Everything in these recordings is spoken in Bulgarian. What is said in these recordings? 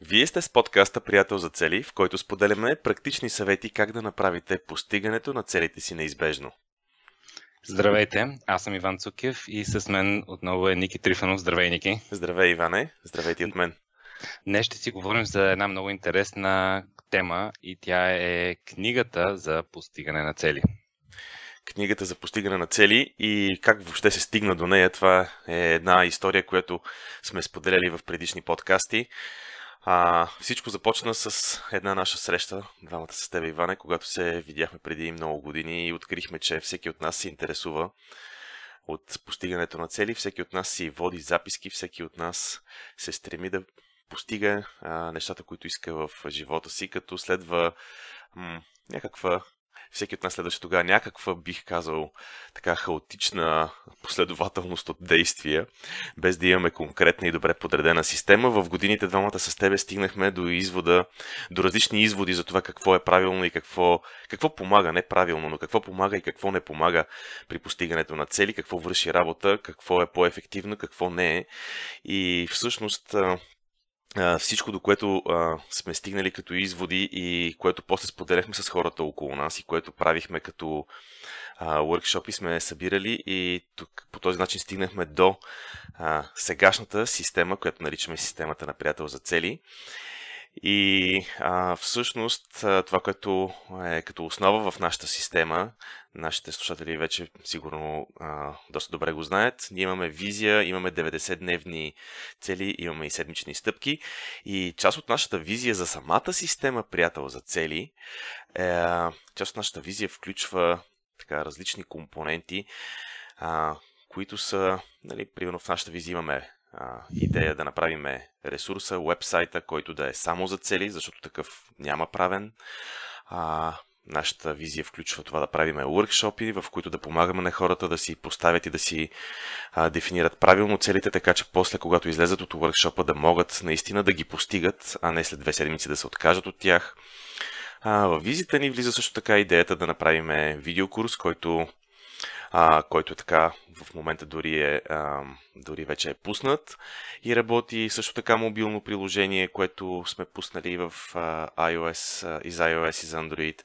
Вие сте с подкаста Приятел за цели, в който споделяме практични съвети как да направите постигането на целите си неизбежно. Здравейте, аз съм Иван Цукев и с мен отново е Ники Трифанов. Здравей, Ники. Здравей, Иване. Здравейте от мен. Днес ще си говорим за една много интересна тема и тя е книгата за постигане на цели. Книгата за постигане на цели и как въобще се стигна до нея. Това е една история, която сме споделяли в предишни подкасти. А, всичко започна с една наша среща, двамата с теб, Иване, когато се видяхме преди много години и открихме, че всеки от нас се интересува от постигането на цели, всеки от нас си води записки, всеки от нас се стреми да постига а, нещата, които иска в живота си, като следва м- някаква всеки от нас следваше тогава някаква, бих казал, така хаотична последователност от действия, без да имаме конкретна и добре подредена система. В годините двамата с тебе стигнахме до извода, до различни изводи за това какво е правилно и какво, какво помага, не правилно, но какво помага и какво не помага при постигането на цели, какво върши работа, какво е по-ефективно, какво не е. И всъщност всичко, до което а, сме стигнали като изводи и което после споделяхме с хората около нас и което правихме като а, workshop сме събирали и тук по този начин стигнахме до а, сегашната система, която наричаме системата на приятел за цели. И а, всъщност това, което е като основа в нашата система, нашите слушатели вече сигурно а, доста добре го знаят, ние имаме визия, имаме 90-дневни цели, имаме и седмични стъпки. И част от нашата визия за самата система приятел за цели, е, част от нашата визия включва така, различни компоненти, а, които са, нали, примерно в нашата визия имаме а, идея да направим ресурса, вебсайта, който да е само за цели, защото такъв няма правен. А, нашата визия включва това да правиме workshopи, в които да помагаме на хората да си поставят и да си а, дефинират правилно целите, така че после, когато излезат от workshopа, да могат наистина да ги постигат, а не след две седмици да се откажат от тях. А, в визията ни влиза също така идеята да направим видеокурс, който а, който е така в момента дори, е, а, дори вече е пуснат и работи също така мобилно приложение, което сме пуснали в а, iOS, а, и за iOS и за Android.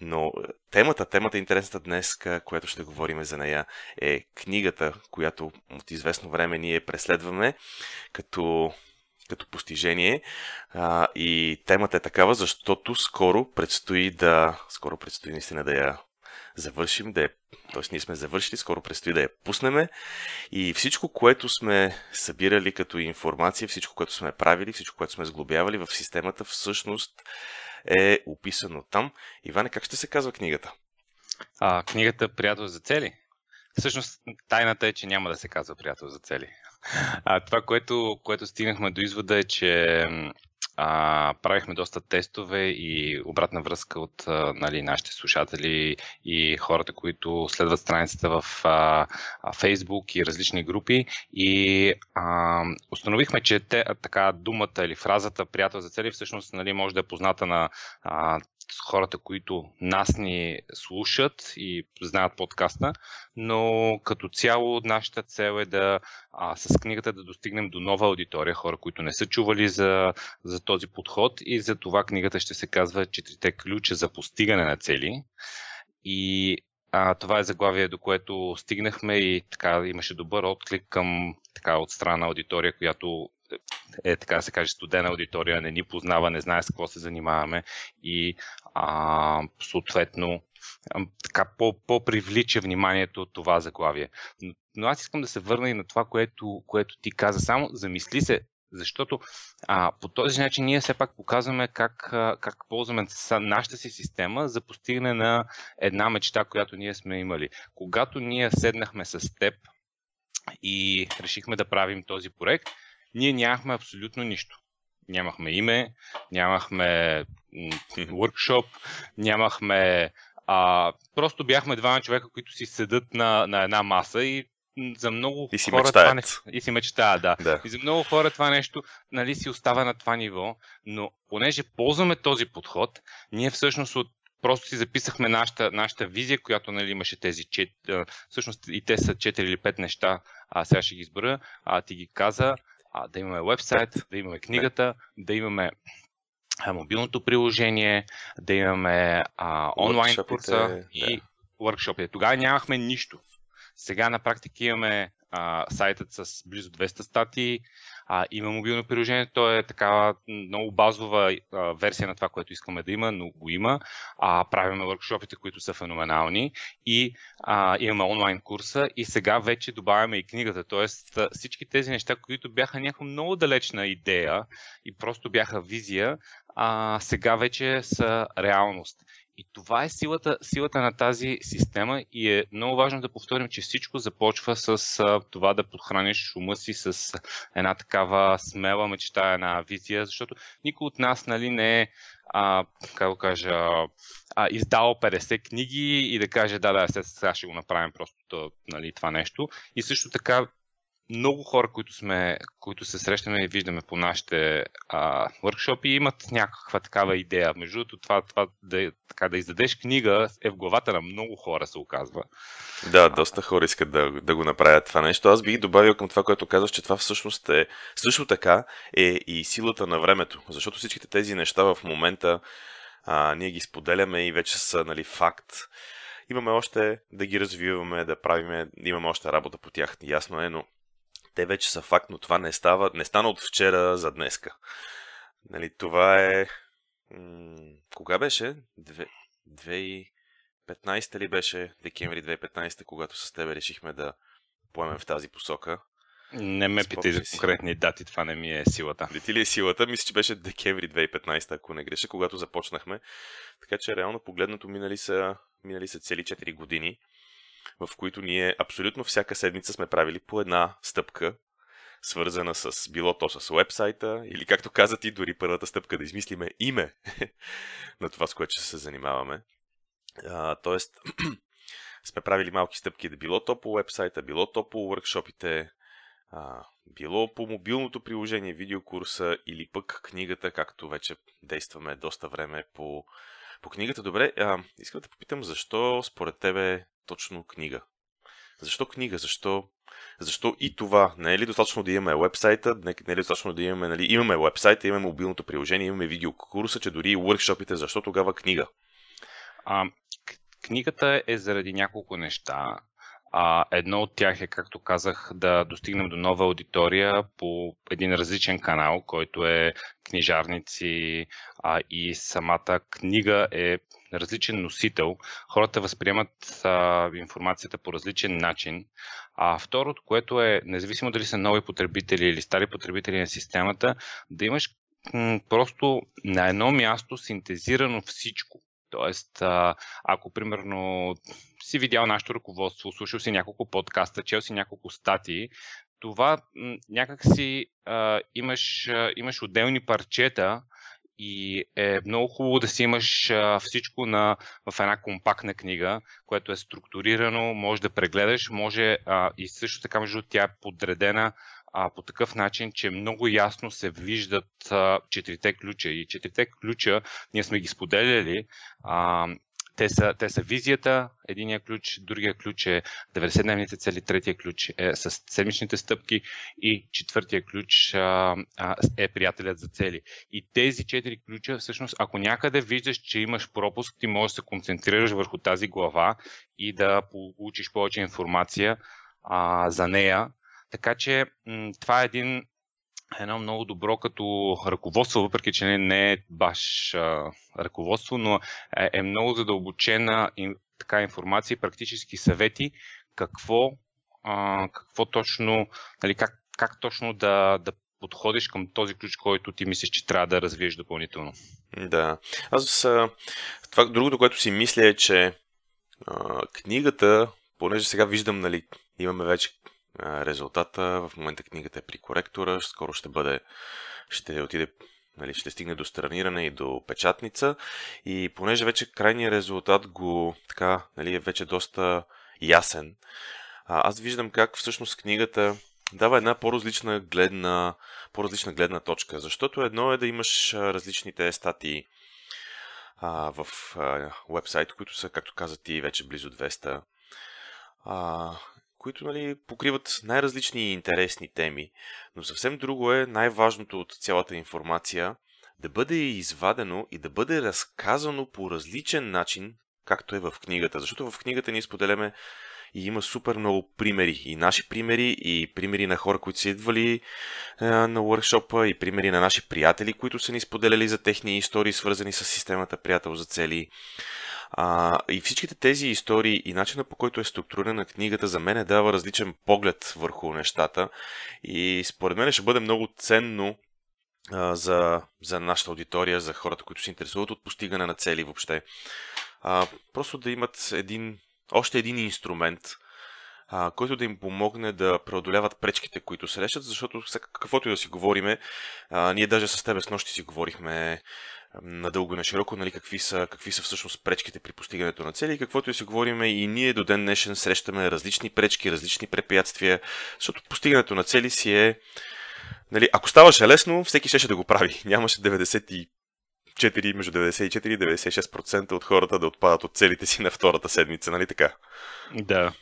Но темата, темата е интересната днес, която ще говорим за нея, е книгата, която от известно време ние преследваме като като постижение. А, и темата е такава, защото скоро предстои да. Скоро предстои наистина да я завършим, да е, т.е. ние сме завършили, скоро предстои да я пуснеме и всичко, което сме събирали като информация, всичко, което сме правили, всичко, което сме сглобявали в системата, всъщност е описано там. Иване, как ще се казва книгата? А, книгата Приятел за цели. Всъщност, тайната е, че няма да се казва приятел за цели. А, това, което, което стигнахме до извода е, че а, правихме доста тестове и обратна връзка от а, нали, нашите слушатели и хората, които следват страницата в а, Facebook и различни групи. И а, установихме, че те, така думата или фразата приятел за цели всъщност нали, може да е позната на а, хората, които нас ни слушат и знаят подкаста, но като цяло нашата цел е да а, с книгата да достигнем до нова аудитория, хора, които не са чували за, за този подход и за това книгата ще се казва Четирите ключа за постигане на цели. И а, това е заглавие, до което стигнахме и така имаше добър отклик към така от страна аудитория, която е така да се каже студена аудитория, не ни познава, не знае с какво се занимаваме и а, съответно така по, по-привлича вниманието от това заглавие. Но, но аз искам да се върна и на това, което, което ти каза. Само замисли се, защото а, по този начин ние все пак показваме как, как ползваме нашата си система за постигане на една мечта, която ние сме имали. Когато ние седнахме с теб и решихме да правим този проект, ние нямахме абсолютно нищо. Нямахме име, нямахме workshop, нямахме. А, просто бяхме двама човека, които си седат на, на една маса и за много и си хора мечтаят. това не... И си мечтаят, да. да. И за много хора това нещо нали, си остава на това ниво, но понеже ползваме този подход, ние всъщност от просто си записахме нашата, нашата визия, която нали, имаше тези чет, всъщност и те са 4 или 5 неща, а сега ще ги избера, а ти ги каза, а, да имаме вебсайт, да имаме книгата, да имаме мобилното приложение, да имаме а, онлайн курса да. и workshop Тогава нямахме нищо. Сега на практика имаме а, сайтът с близо 200 статии, а, има мобилно приложение, то е такава много базова а, версия на това, което искаме да има, но го има. А, правиме въркшопите, които са феноменални и а, имаме онлайн курса и сега вече добавяме и книгата. Тоест всички тези неща, които бяха някаква много далечна идея и просто бяха визия, а, сега вече са реалност. И това е силата, силата на тази система и е много важно да повторим, че всичко започва с а, това да подхраниш ума си с една такава смела мечта, една визия, защото никой от нас нали, не е, а, как да кажа, а, издал 50 книги и да каже, да, да, сега ще го направим просто нали, това нещо. И също така много хора, които, сме, които се срещаме и виждаме по нашите а, имат някаква такава идея. Между другото, това, това да, така, да издадеш книга е в главата на много хора, се оказва. Да, доста хора искат да, да го направят това нещо. Аз бих добавил към това, което казваш, че това всъщност е също така е и силата на времето. Защото всичките тези неща в момента а, ние ги споделяме и вече са нали, факт. Имаме още да ги развиваме, да правиме, имаме още работа по тях, ясно е, но те вече са факт, но това не, става, не стана от вчера за днеска. Нали, това е... М- кога беше? 2015 ли беше? Декември 2015, когато с тебе решихме да поемем в тази посока. Не ме питай за конкретни дати, това не ми е силата. Не ти ли е силата? Мисля, че беше декември 2015, ако не греша, когато започнахме. Така че реално погледнато минали са, минали са цели 4 години в които ние абсолютно всяка седмица сме правили по една стъпка, свързана с било то с вебсайта, или както каза ти, дори първата стъпка да измислиме име на това, с което се занимаваме. А, тоест, сме правили малки стъпки, да било то по вебсайта, било то по workshopите, а, било по мобилното приложение, видеокурса или пък книгата, както вече действаме доста време по, по книгата. Добре, а, искам да попитам защо според тебе точно книга. Защо книга? Защо, защо и това? Не е ли достатъчно да имаме вебсайта? Не, не е ли достатъчно да имаме, нали, имаме вебсайта, имаме мобилното приложение, имаме видеокурса, че дори и workshopите, защо тогава книга? А, книгата е заради няколко неща. А, едно от тях е, както казах, да достигнем до нова аудитория по един различен канал, който е книжарници а, и самата книга е различен носител. Хората възприемат а, информацията по различен начин. А второто, което е, независимо дали са нови потребители или стари потребители на системата, да имаш м- просто на едно място синтезирано всичко. Тоест, ако примерно си видял нашето ръководство, слушал си няколко подкаста, чел си няколко статии, това някак си а, имаш, имаш отделни парчета и е много хубаво да си имаш всичко на, в една компактна книга, което е структурирано, може да прегледаш, може и също така между тя е подредена а, по такъв начин, че много ясно се виждат четирите ключа. И четирите ключа ние сме ги споделяли. А, те са, те са визията, единия ключ, другия ключ е 90-дневните цели, третия ключ е с седмичните стъпки и четвъртия ключ а, а, е приятелят за цели. И тези четири ключа, всъщност, ако някъде виждаш, че имаш пропуск, ти можеш да се концентрираш върху тази глава и да получиш повече информация а, за нея така че това е един, едно много добро като ръководство, въпреки че не, не е баш а, ръководство, но е, е много задълбочена ин, така информация и практически съвети какво, а, какво точно, нали, как, как точно да, да подходиш към този ключ, който ти мислиш, че трябва да развиеш допълнително. Да. Аз това, другото, което си мисля е, че а, книгата, понеже сега виждам, нали, имаме вече резултата. В момента книгата е при коректора, скоро ще бъде, ще отиде нали, ще стигне до страниране и до печатница. И понеже вече крайният резултат го така, нали, е вече доста ясен, аз виждам как всъщност книгата дава една по-различна гледна, по-различна гледна точка. Защото едно е да имаш различните статии а, в вебсайт, които са, както каза ти, вече близо 200. А, които нали, покриват най-различни и интересни теми. Но съвсем друго е най-важното от цялата информация да бъде извадено и да бъде разказано по различен начин, както е в книгата. Защото в книгата ние споделяме и има супер много примери. И наши примери, и примери на хора, които са идвали е, на workshop и примери на наши приятели, които са ни споделяли за техни истории, свързани с системата Приятел за цели. А, и всичките тези истории и начина по който е структурирана книгата за мен дава различен поглед върху нещата и според мен ще бъде много ценно а, за, за нашата аудитория, за хората, които се интересуват от постигане на цели въобще. А, просто да имат един, още един инструмент, а, който да им помогне да преодоляват пречките, които срещат, защото каквото и да си говориме, а, ние даже с тебе с нощи си говорихме надълго и на широко, нали, какви, са, какви са всъщност пречките при постигането на цели. И каквото и си говорим, и ние до ден днешен срещаме различни пречки, различни препятствия, защото постигането на цели си е... Нали, ако ставаше лесно, всеки ще да го прави. Нямаше 94, между 94 и 96% от хората да отпадат от целите си на втората седмица, нали така? Да.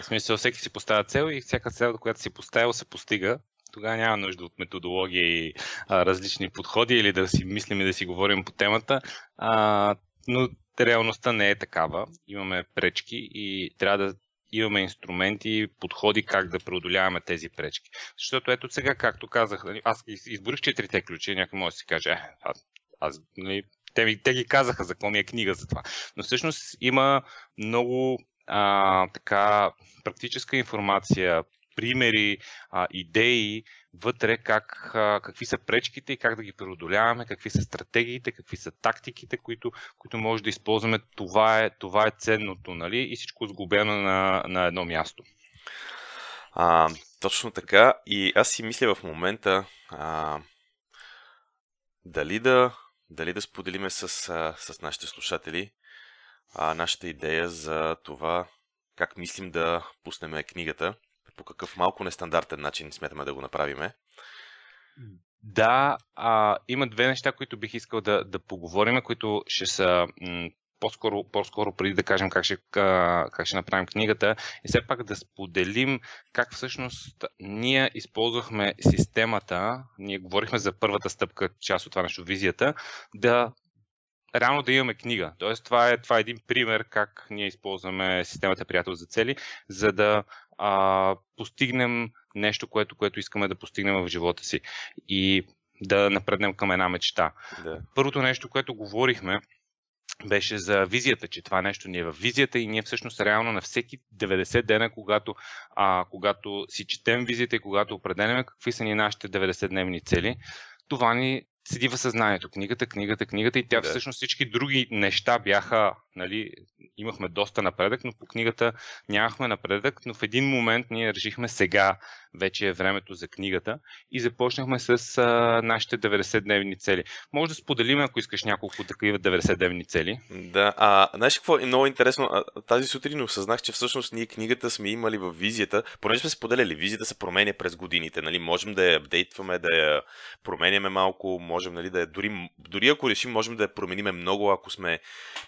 В смисъл, всеки си поставя цел и всяка цел, която си поставил, се постига тогава няма нужда от методология и а, различни подходи или да си мислим и да си говорим по темата. А, но реалността не е такава. Имаме пречки и трябва да имаме инструменти, подходи как да преодоляваме тези пречки. Защото ето сега, както казах, нали, аз изборих четирите ключи, някой може да си каже, е, аз, аз нали, те, те ги казаха за какво ми е книга за това. Но всъщност има много а, така практическа информация, примери, а, идеи вътре как, а, какви са пречките и как да ги преодоляваме, какви са стратегиите, какви са тактиките, които, които може да използваме. Това е, това е ценното, нали? И всичко сгубено на, на едно място. А, точно така. И аз си мисля в момента а, дали да дали да споделиме с, с нашите слушатели а, нашата идея за това как мислим да пуснем книгата по какъв малко нестандартен начин смятаме да го направиме. Да, а, има две неща, които бих искал да, да поговорим, които ще са м- по-скоро, по-скоро преди да кажем как ще, как ще направим книгата, и все пак да споделим как всъщност ние използвахме системата, ние говорихме за първата стъпка, част от това нещо, визията, да реално да имаме книга. Тоест, това е, това е един пример как ние използваме системата приятел за цели, за да а, постигнем нещо, което, което искаме да постигнем в живота си и да напреднем към една мечта. Да. Първото нещо, което говорихме, беше за визията, че това нещо ни е в визията и ние всъщност реално на всеки 90 дена, когато, а, когато си четем визията и когато определяме какви са ни нашите 90-дневни цели, това ни седи в съзнанието. Книгата, книгата, книгата и тя да. всъщност всички други неща бяха, нали, имахме доста напредък, но по книгата нямахме напредък, но в един момент ние решихме сега вече е времето за книгата и започнахме с а, нашите 90-дневни цели. Може да споделим, ако искаш няколко такива 90-дневни цели. Да, а знаеш какво е много интересно? Тази сутрин осъзнах, че всъщност ние книгата сме имали в визията, понеже сме споделяли, визията се променя през годините, нали? Можем да я апдейтваме, да я променяме малко, можем нали, да я, дори, дори ако решим, можем да я промениме много, ако сме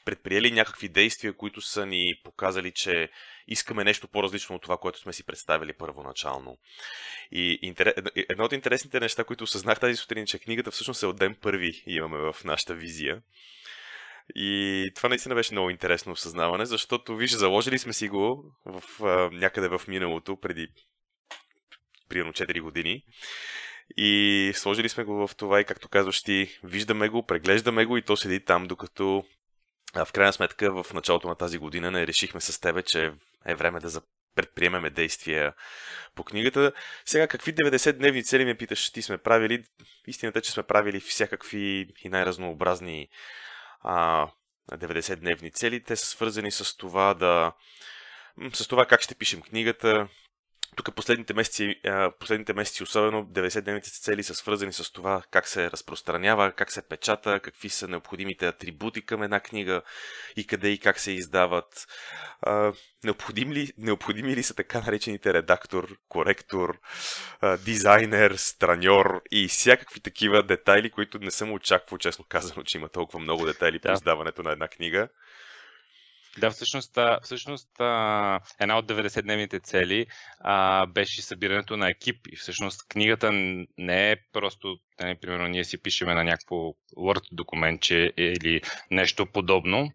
предприели някакви действия, които са ни показали, че искаме нещо по-различно от това, което сме си представили първоначално. И едно от интересните неща, които осъзнах тази сутрин, че книгата всъщност е от ден първи имаме в нашата визия. И това наистина беше много интересно осъзнаване, защото, виж, заложили сме си го в, а, някъде в миналото, преди примерно 4 години. И сложили сме го в това и, както казваш ти, виждаме го, преглеждаме го и то седи там, докато в крайна сметка в началото на тази година не решихме с тебе, че е време да предприемеме действия по книгата. Сега, какви 90-дневни цели ме питаш, ти сме правили? Истината е, че сме правили всякакви и най-разнообразни а, 90-дневни цели. Те са свързани с това да с това как ще пишем книгата, тук последните месеци, последните месеци, особено 90-дневните цели са свързани с това как се разпространява, как се печата, какви са необходимите атрибути към една книга и къде и как се издават. Необходими ли, необходими ли са така наречените редактор, коректор, дизайнер, страньор и всякакви такива детайли, които не съм очаквал, честно казано, че има толкова много детайли да. по издаването на една книга. Да, всъщност, всъщност една от 90-дневните цели а, беше събирането на екип и всъщност книгата не е просто, не, нали, примерно, ние си пишеме на някакво Word документче или нещо подобно,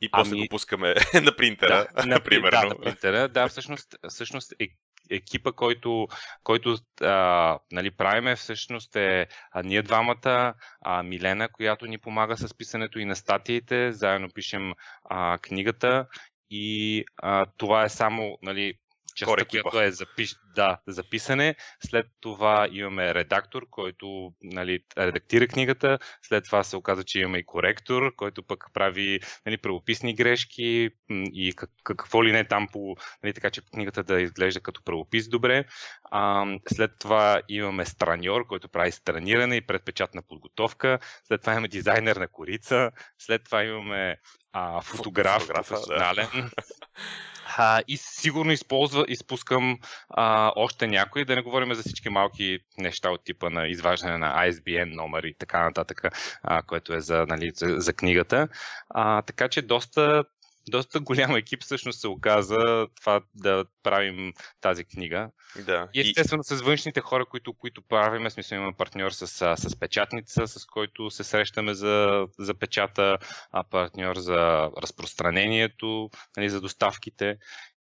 и после ами... го пускаме на принтера, да, например. Да, на принтера. Да, всъщност, всъщност е, екипа, който, който а, нали, правиме, всъщност е а, ние двамата, а, Милена, която ни помага с писането и на статиите, заедно пишем а, книгата. И а, това е само нали, частта, която е запиш... да, записане. След това имаме редактор, който нали, редактира книгата. След това се оказа, че имаме и коректор, който пък прави нали, правописни грешки и какво ли не там по... Нали, така, че книгата да изглежда като правопис добре. А, след това имаме страньор, който прави страниране и предпечатна подготовка. След това имаме дизайнер на корица. След това имаме а, фотограф, професионален. Да. А, и сигурно използва, изпускам а, още някои, да не говорим за всички малки неща от типа на изваждане на ISBN номер и така нататък, а, което е за, нали, за, за книгата. А, така че доста доста голям екип всъщност се оказа това да правим тази книга. Да. И естествено с външните хора, които, които правим, смисъл имаме партньор с, с печатница, с който се срещаме за, за печата, а партньор за разпространението, нали, за доставките.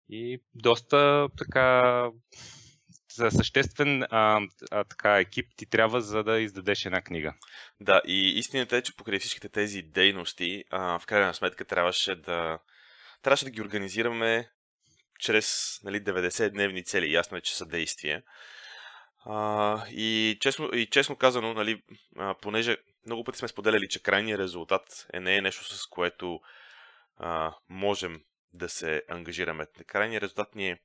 И доста така съществен а, а, така, екип ти трябва за да издадеш една книга. Да, и истината е, че покрай всичките тези дейности, а, в крайна сметка трябваше да, трябваше да ги организираме чрез нали, 90-дневни цели. Ясно е, че са действия. А, и, честно, и честно казано, нали, а, понеже много пъти сме споделяли, че крайният резултат е не е нещо, с което а, можем да се ангажираме. Крайният резултат ни е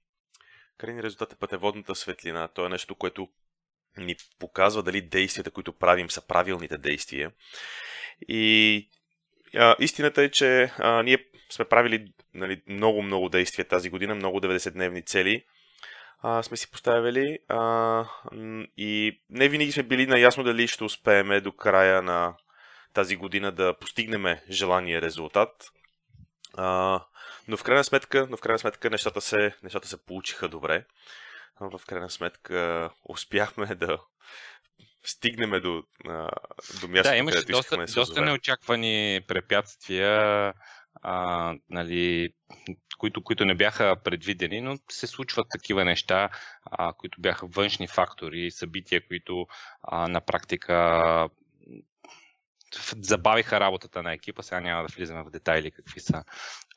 крайният резултат е пътеводната светлина. То е нещо, което ни показва дали действията, които правим, са правилните действия. И а, истината е, че а, ние сме правили нали, много-много действия тази година, много 90-дневни цели а, сме си поставили а, и не винаги сме били наясно дали ще успеем до края на тази година да постигнем желания резултат. А, но в крайна сметка, но в крайна сметка нещата, се, нещата се получиха добре. В крайна сметка успяхме да стигнем до, до мястото, да, имаше където доста, да доста неочаквани препятствия, а, нали, които, които не бяха предвидени, но се случват такива неща, а, които бяха външни фактори, събития, които а, на практика забавиха работата на екипа. Сега няма да влизаме в детайли какви са,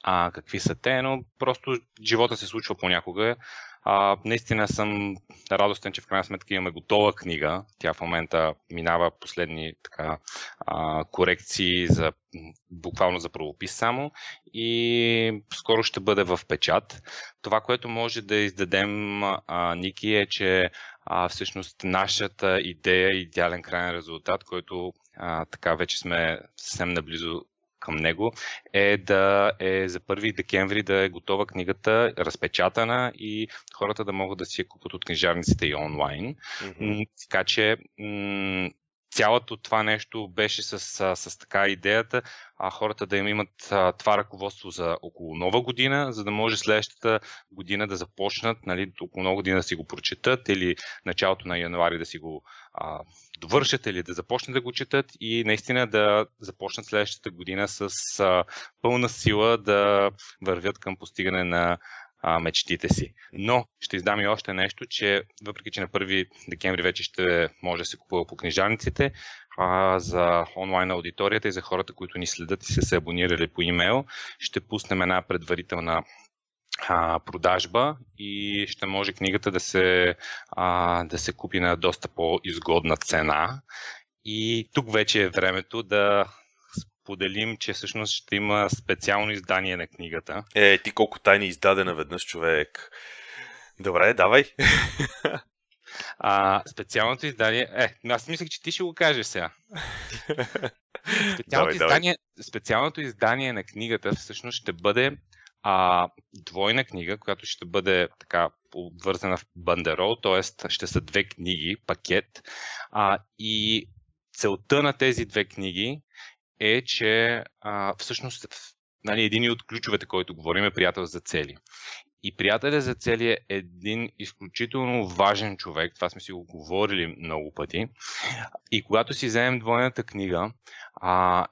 а, какви са те, но просто живота се случва понякога. А, наистина съм радостен, че в крайна сметка имаме готова книга. Тя в момента минава последни така, а, корекции за буквално за правопис само и скоро ще бъде в печат. Това, което може да издадем, а, Ники, е, че а, всъщност нашата идея, идеален крайен резултат, който а, така вече сме съвсем наблизо към него, е да е за 1 декември да е готова книгата, разпечатана и хората да могат да си я купат от книжарниците и онлайн. Mm-hmm. Така че м- цялото това нещо беше с, с, така идеята, а хората да им имат а, това ръководство за около нова година, за да може следващата година да започнат, нали, около нова година да си го прочетат или началото на януари да си го а, довършат или да започнат да го четат и наистина да започнат следващата година с а, пълна сила да вървят към постигане на а, мечтите си. Но ще издам и още нещо, че въпреки, че на 1 декември вече ще може да се купува по книжарниците, а, за онлайн аудиторията и за хората, които ни следят и са се абонирали по имейл, ще пуснем една предварителна а, продажба и ще може книгата да се, а, да се купи на доста по-изгодна цена. И тук вече е времето да споделим, че всъщност ще има специално издание на книгата. Е, ти колко тайни издадена веднъж човек. Добре, давай. А, специалното издание... Е, аз мислех, че ти ще го кажеш сега. Специалното, давай, издание, давай. специалното издание на книгата всъщност ще бъде а, двойна книга, която ще бъде така обвързана в бандерол, т.е. ще са две книги, пакет. А, и целта на тези две книги е, че а, всъщност нали, един от ключовете, който говорим е приятел за цели. И приятеля за цели е един изключително важен човек. Това сме си го говорили много пъти. И когато си вземем двойната книга, а,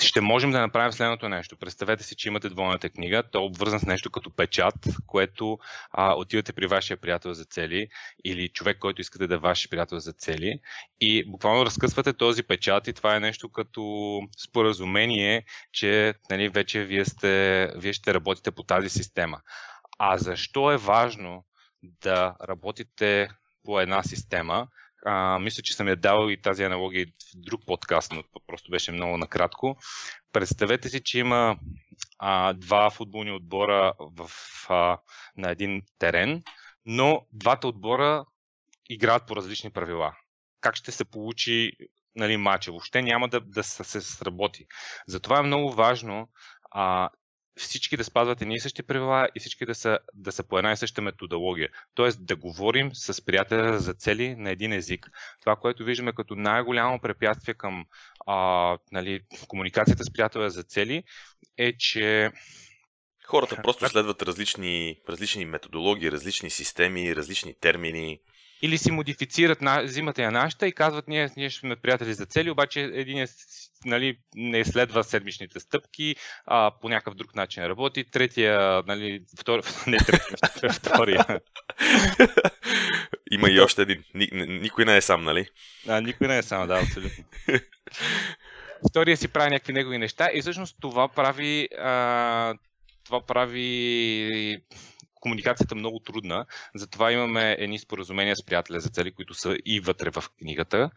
ще можем да направим следното нещо. Представете си, че имате двойната книга, то е обвързан с нещо като печат, което а, отивате при вашия приятел за цели или човек, който искате да е ваш приятел за цели и буквално разкъсвате този печат и това е нещо като споразумение, че нали, вече вие, сте, вие ще работите по тази система. А защо е важно да работите по една система? А, мисля, че съм я дал и тази аналогия в друг подкаст, но просто беше много накратко. Представете си, че има а, два футболни отбора в, а, на един терен, но двата отбора играят по различни правила. Как ще се получи нали, матча? Въобще няма да, да се сработи. Затова е много важно а, всички да спазват едни и същи правила и всички да са, да са по една и съща методология. Тоест да говорим с приятеля за цели на един език. Това, което виждаме като най-голямо препятствие към а, нали, комуникацията с приятеля за цели е, че Хората просто следват различни, различни методологии, различни системи, различни термини или си модифицират, взимате я нашата и казват, ние, ние ще сме приятели за цели, обаче един е, нали, не следва седмичните стъпки, а по някакъв друг начин работи, третия, нали, втори, не третия, втория. Има и още един. Никой не е сам, нали? А, никой не е сам, да, абсолютно. Втория си прави някакви негови неща и всъщност това прави а, това прави комуникацията е много трудна, затова имаме едни споразумения с приятеля за цели, които са и вътре в книгата.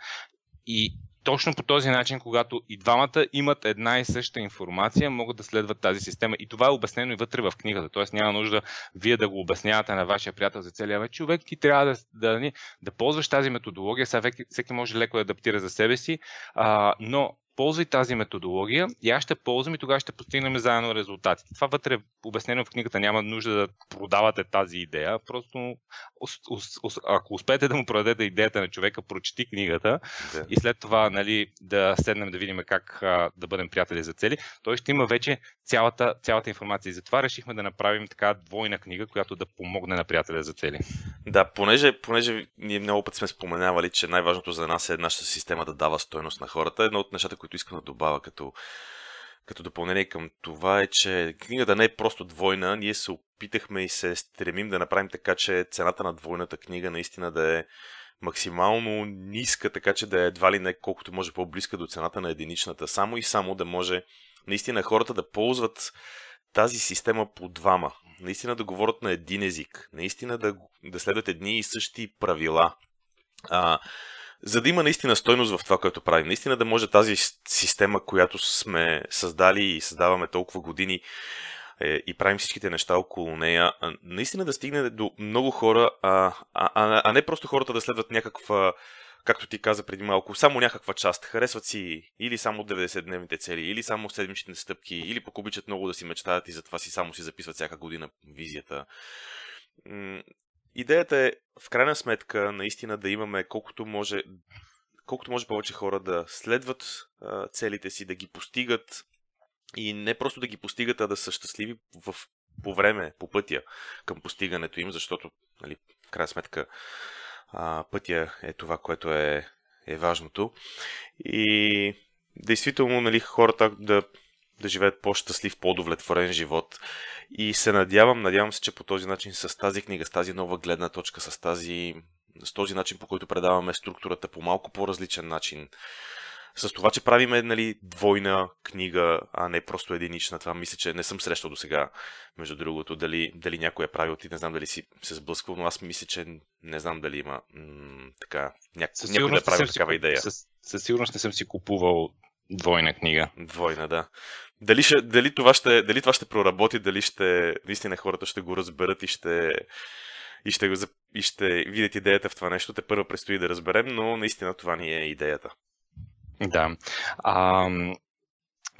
И точно по този начин, когато и двамата имат една и съща информация, могат да следват тази система. И това е обяснено и вътре в книгата. Тоест няма нужда вие да го обяснявате на вашия приятел за целия. Човек ти трябва да, да, да, нали, да ползваш тази методология. Сега всеки може леко да адаптира за себе си, а, но ползвай тази методология и аз ще ползвам и тогава ще постигнем заедно резултатите. Това вътре обяснено в книгата, няма нужда да продавате тази идея, просто ако успеете да му продадете идеята на човека, прочети книгата да. и след това нали, да седнем да видим как а, да бъдем приятели за цели, той ще има вече цялата, цялата информация. И затова решихме да направим така двойна книга, която да помогне на приятеля за цели. Да, понеже, понеже ние много път сме споменавали, че най-важното за нас е нашата система да дава стойност на хората, едно от нещата, които искам да добавя като, като допълнение към това е, че книгата не е просто двойна. Ние се опитахме и се стремим да направим така, че цената на двойната книга наистина да е максимално ниска, така че да е едва ли не колкото може по-близка до цената на единичната, само и само да може наистина хората да ползват тази система по двама, наистина да говорят на един език, наистина да, да следват едни и същи правила. А, за да има наистина стойност в това, което правим. Наистина да може тази система, която сме създали и създаваме толкова години е, и правим всичките неща около нея, наистина да стигне до много хора, а, а, а не просто хората да следват някаква както ти каза преди малко, само някаква част. Харесват си или само 90-дневните цели, или само седмичните стъпки, или пък обичат много да си мечтаят и затова си само си записват всяка година визията. Идеята е, в крайна сметка, наистина да имаме колкото може, колкото може повече хора да следват а, целите си, да ги постигат и не просто да ги постигат, а да са щастливи в, по време, по пътя към постигането им, защото, нали, в крайна сметка, а, пътя е това, което е, е важното. И действително, нали, хората да, да живеят по-щастлив, по-удовлетворен живот. И се надявам, надявам се, че по този начин, с тази книга, с тази нова гледна точка, с, тази, с този начин, по който предаваме структурата по малко по-различен начин, с това, че правиме нали, двойна книга, а не просто единична. Това мисля, че не съм срещал до сега, между другото, дали, дали някой е правил, ти не знам дали си се сблъсквал, но аз мисля, че не знам дали има м- така, няк... някой да е правил такава си, идея. Със, със сигурност не съм си купувал двойна книга. Двойна, да. Дали, ще, дали, това ще, дали това ще проработи, дали ще, наистина хората ще го разберат и ще, и ще, го, и ще видят идеята в това нещо, те първо предстои да разберем, но наистина това ни е идеята. Да. А,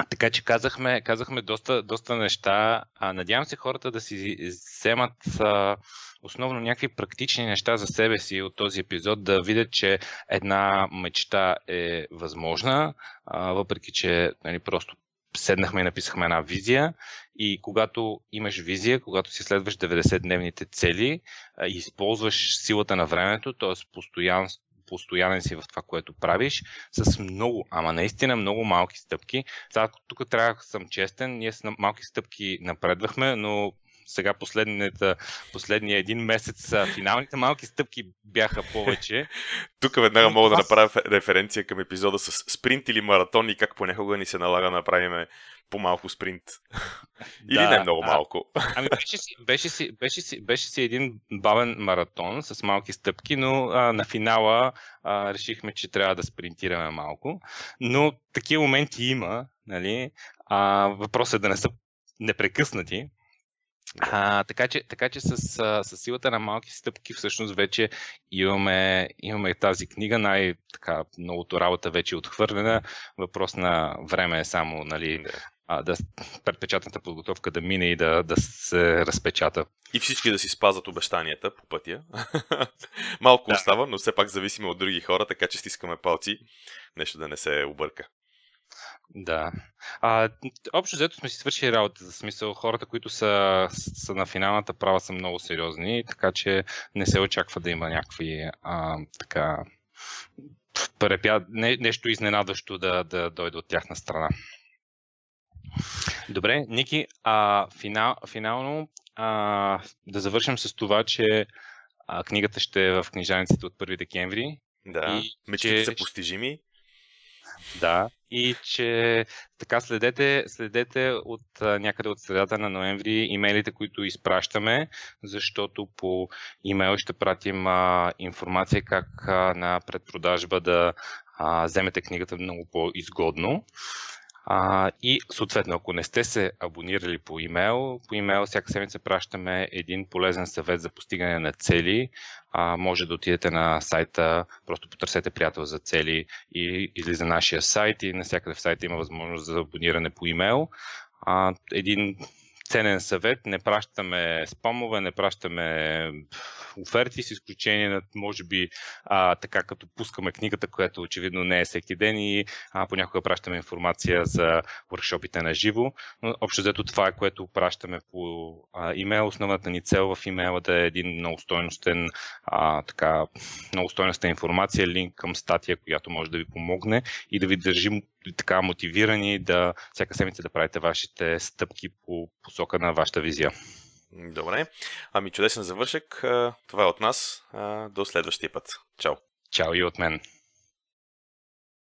така че казахме, казахме доста, доста неща. А, надявам се хората да си вземат а, основно някакви практични неща за себе си от този епизод, да видят, че една мечта е възможна, а, въпреки че нали, просто седнахме и написахме една визия и когато имаш визия, когато си следваш 90-дневните цели, използваш силата на времето, т.е. постоян, постоянен си в това, което правиш, с много, ама наистина много малки стъпки. Сега, тук трябва да съм честен, ние с малки стъпки напредвахме, но сега последния един месец финалните малки стъпки бяха повече. Тук веднага мога да направя референция към епизода с спринт или маратон и как понякога ни се налага да направим по-малко спринт. Или да, не много малко. Ами беше си, беше, си, беше, си, беше си един бавен маратон с малки стъпки, но а, на финала а, решихме, че трябва да спринтираме малко. Но такива моменти има. Нали? А, въпросът е да не са непрекъснати. А, така че, така че с, с силата на малки стъпки всъщност вече имаме, имаме тази книга, най- така, многото работа вече е отхвърлена. Въпрос на време е само нали, а, да предпечатната подготовка да мине и да, да се разпечата. И всички да си спазват обещанията по пътя. Малко да. остава, но все пак зависиме от други хора, така че стискаме палци, нещо да не се обърка. Да. А, общо взето сме си свършили работа, за смисъл хората, които са, са на финалната права са много сериозни, така че не се очаква да има някакви а, така препя... не, нещо изненадващо да, да дойде от тяхна страна. Добре, Ники, а, финал, финално а, да завършим с това, че а, книгата ще е в книжаниците от 1 декември. Да, и, мечтите че... са постижими. Да, и че така следете, следете от някъде от средата на ноември имейлите, които изпращаме, защото по имейл ще пратим а, информация как а, на предпродажба да а, вземете книгата много по-изгодно. А, и съответно, ако не сте се абонирали по имейл, по имейл всяка седмица пращаме един полезен съвет за постигане на цели. А, може да отидете на сайта, просто потърсете приятел за цели и, или за нашия сайт и навсякъде в сайта има възможност за абониране по имейл. А, един ценен съвет. Не пращаме спамове, не пращаме оферти, с изключение на, може би, а, така като пускаме книгата, която очевидно не е всеки ден и а, понякога пращаме информация за workshopите на живо. Но общо взето това е, което пращаме по а, имейл. Основната ни цел в имейла да е един много стойностен, а, така, много стойностна информация, линк към статия, която може да ви помогне и да ви държим така мотивирани да всяка седмица да правите вашите стъпки по посока на вашата визия. Добре. Ами чудесен завършек. Това е от нас. До следващия път. Чао. Чао и от мен.